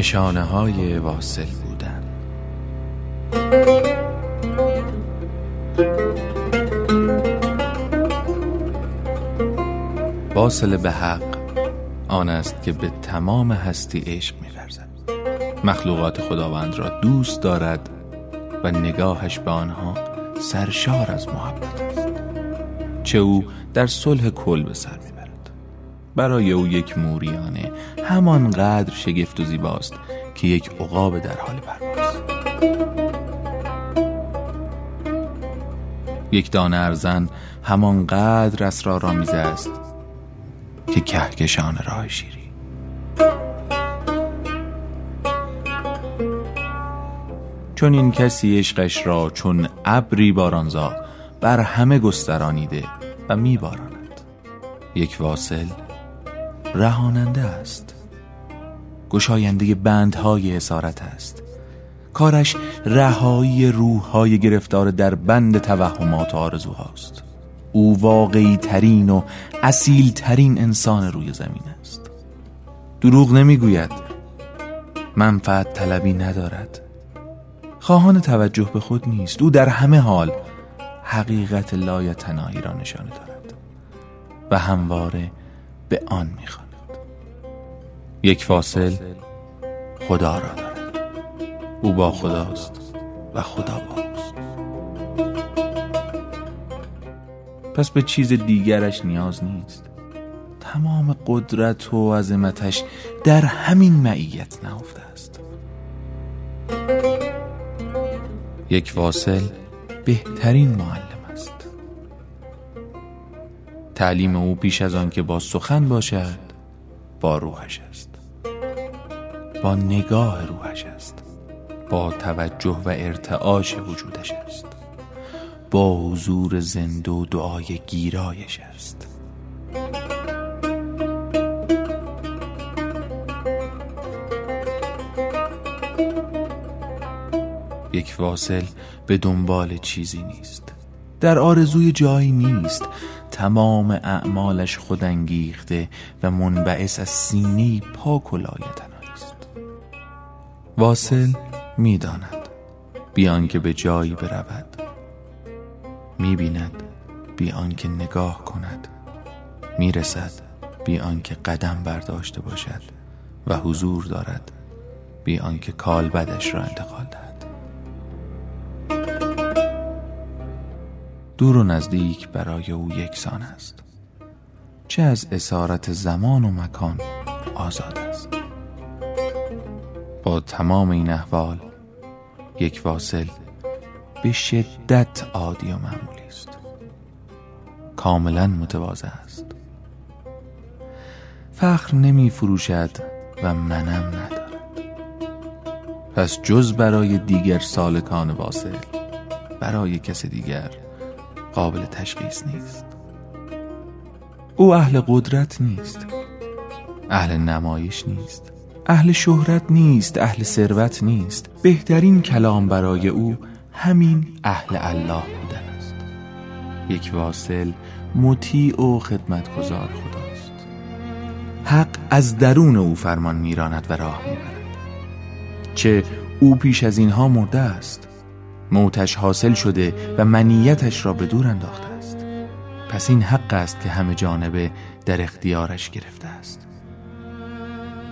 نشانه های واصل بودن. واصل به حق آن است که به تمام هستی عشق می‌ورزد مخلوقات خداوند را دوست دارد و نگاهش به آنها سرشار از محبت است. چه او در صلح کل به سر می‌برد. برای او یک موریانه همانقدر شگفت و زیباست که یک عقاب در حال پرواز. یک دانه ارزن همانقدر اسرارآمیز است که کهکشان راه شیری. چون این کسی عشقش را چون ابری بارانزا بر همه گسترانیده و میباراند. یک واصل رهاننده است. گشاینده بندهای اسارت است. کارش رهایی روحهای گرفتار در بند توهمات و آرزوهاست. او واقعی ترین و اصیل ترین انسان روی زمین است. دروغ نمی‌گوید. منفعت طلبی ندارد. خواهان توجه به خود نیست. او در همه حال حقیقت لایتناهی را نشانه دارد و همواره به آن می‌خواند. یک فاصل خدا را دارد. او با خداست و خدا با اوست. پس به چیز دیگرش نیاز نیست. تمام قدرت و عظمتش در همین معیت نهفته است. یک واصل بهترین معلم است. تعلیم او پیش از آن که با سخن باشد با روحش است. با نگاه روحش است. با توجه و ارتعاش وجودش است. با حضور زنده و دعای گیرایش است. یک واصل به دنبال چیزی نیست. در آرزوی جایی نیست. تمام اعمالش خودانگیخته و منبعث از سینه پاک و لایتنایی است واصل می‌داند. بیان که به جایی برود. می‌بیند. بیان که نگاه کند. می‌رسد. بیان که قدم برداشته باشد و حضور دارد. بیان که کالبدش را انتقال دهد. دور و نزدیک برای او یکسان است. چه از اسارت زمان و مکان آزاد است. با تمام این احوال یک واصل به شدت عادی و معمولی است. کاملا متواضع است. فخر نمی فروشد و منم ندارد. پس جز برای دیگر سالکان واصل برای کس دیگر قابل تشخیص نیست. او اهل قدرت نیست. اهل نمایش نیست. اهل شهرت نیست. اهل ثروت نیست. بهترین کلام برای او همین اهل الله بودن است. یک واصل مطیع و خدمتگزار خداست. حق از درون او فرمان میراند و راه می‌برد. چه او پیش از اینها مرده است موتش حاصل شده و منیتش را به دور انداخته است. پس این حق است که همه جانبه در اختیارش گرفته است.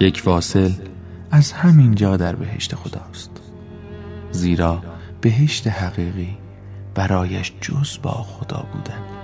یک واصل از همین جا در بهشت خداست. زیرا بهشت حقیقی برایش جز با خدا بودن.